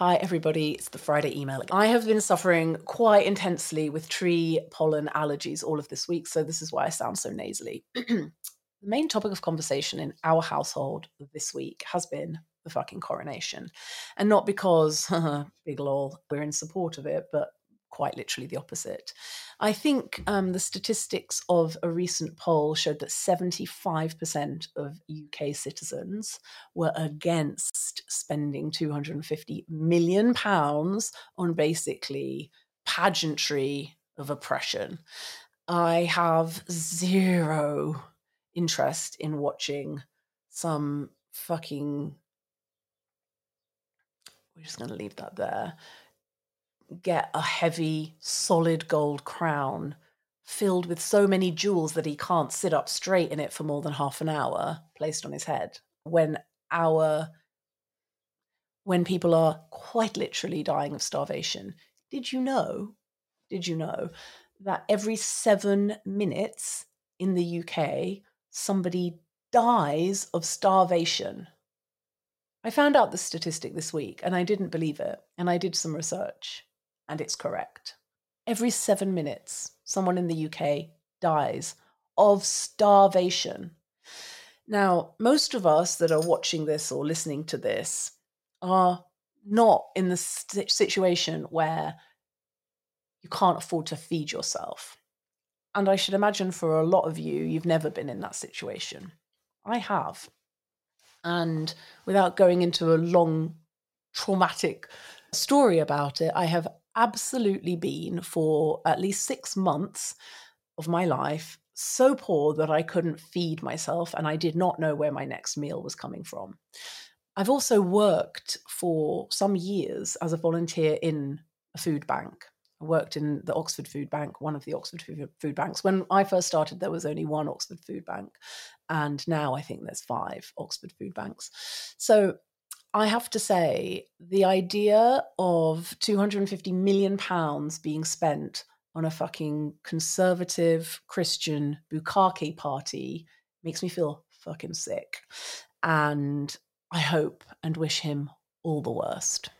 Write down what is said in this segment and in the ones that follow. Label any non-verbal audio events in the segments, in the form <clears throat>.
Hi, everybody. It's the Friday email. I have been suffering quite intensely with tree pollen allergies all of this week, so this is why I sound so nasally. <clears throat> the main topic of conversation in our household this week has been the fucking coronation. And not because, <laughs> big lol, we're in support of it, but quite literally the opposite. I think um, the statistics of a recent poll showed that 75% of UK citizens were against spending 250 million pounds on basically pageantry of oppression. I have zero interest in watching some fucking we're just going to leave that there get a heavy, solid gold crown filled with so many jewels that he can't sit up straight in it for more than half an hour placed on his head when our when people are quite literally dying of starvation. Did you know did you know that every 7 minutes in the UK somebody dies of starvation? I found out the statistic this week and I didn't believe it and I did some research and it's correct. Every seven minutes, someone in the UK dies of starvation. Now, most of us that are watching this or listening to this are not in the situation where you can't afford to feed yourself. And I should imagine for a lot of you, you've never been in that situation. I have. And without going into a long, traumatic story about it, I have absolutely been for at least six months of my life so poor that I couldn't feed myself and I did not know where my next meal was coming from. I've also worked for some years as a volunteer in a food bank. I worked in the Oxford Food Bank, one of the Oxford food banks. When I first started, there was only one Oxford Food Bank, and now I think there's five Oxford Food Banks. So I have to say, the idea of 250 million pounds being spent on a fucking conservative Christian bukkake party makes me feel fucking sick. And I hope and wish him all the worst.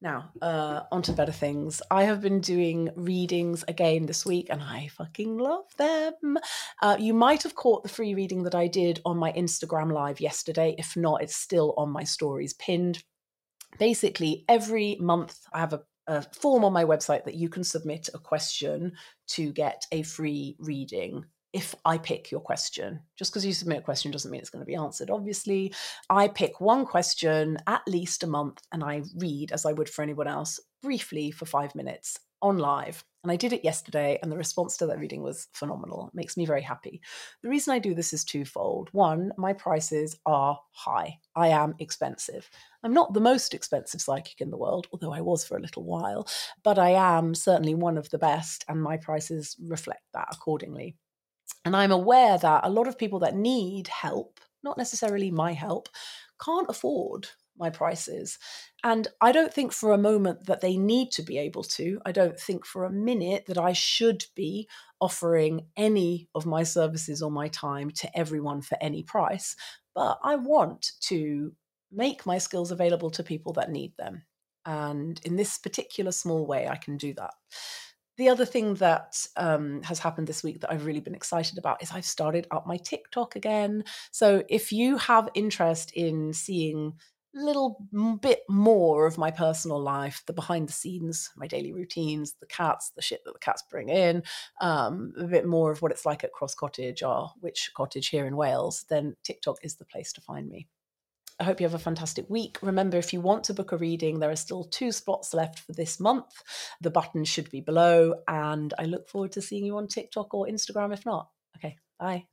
Now, uh, on to better things. I have been doing readings again this week and I fucking love them. Uh, you might have caught the free reading that I did on my Instagram live yesterday. If not, it's still on my stories pinned. Basically, every month I have a, a form on my website that you can submit a question to get a free reading if I pick your question. Just because you submit a question doesn't mean it's going to be answered. Obviously, I pick one question at least a month and I read, as I would for anyone else, briefly for five minutes on live. And I did it yesterday, and the response to that reading was phenomenal. It makes me very happy. The reason I do this is twofold. One, my prices are high, I am expensive. I'm not the most expensive psychic in the world, although I was for a little while, but I am certainly one of the best, and my prices reflect that accordingly. And I'm aware that a lot of people that need help, not necessarily my help, can't afford my prices. And I don't think for a moment that they need to be able to. I don't think for a minute that I should be offering any of my services or my time to everyone for any price. But I want to make my skills available to people that need them. And in this particular small way, I can do that the other thing that um, has happened this week that I've really been excited about is I've started up my TikTok again. So if you have interest in seeing a little bit more of my personal life, the behind the scenes, my daily routines, the cats, the shit that the cats bring in, um, a bit more of what it's like at Cross Cottage or which cottage here in Wales, then TikTok is the place to find me. I hope you have a fantastic week. Remember, if you want to book a reading, there are still two spots left for this month. The button should be below, and I look forward to seeing you on TikTok or Instagram if not. Okay, bye.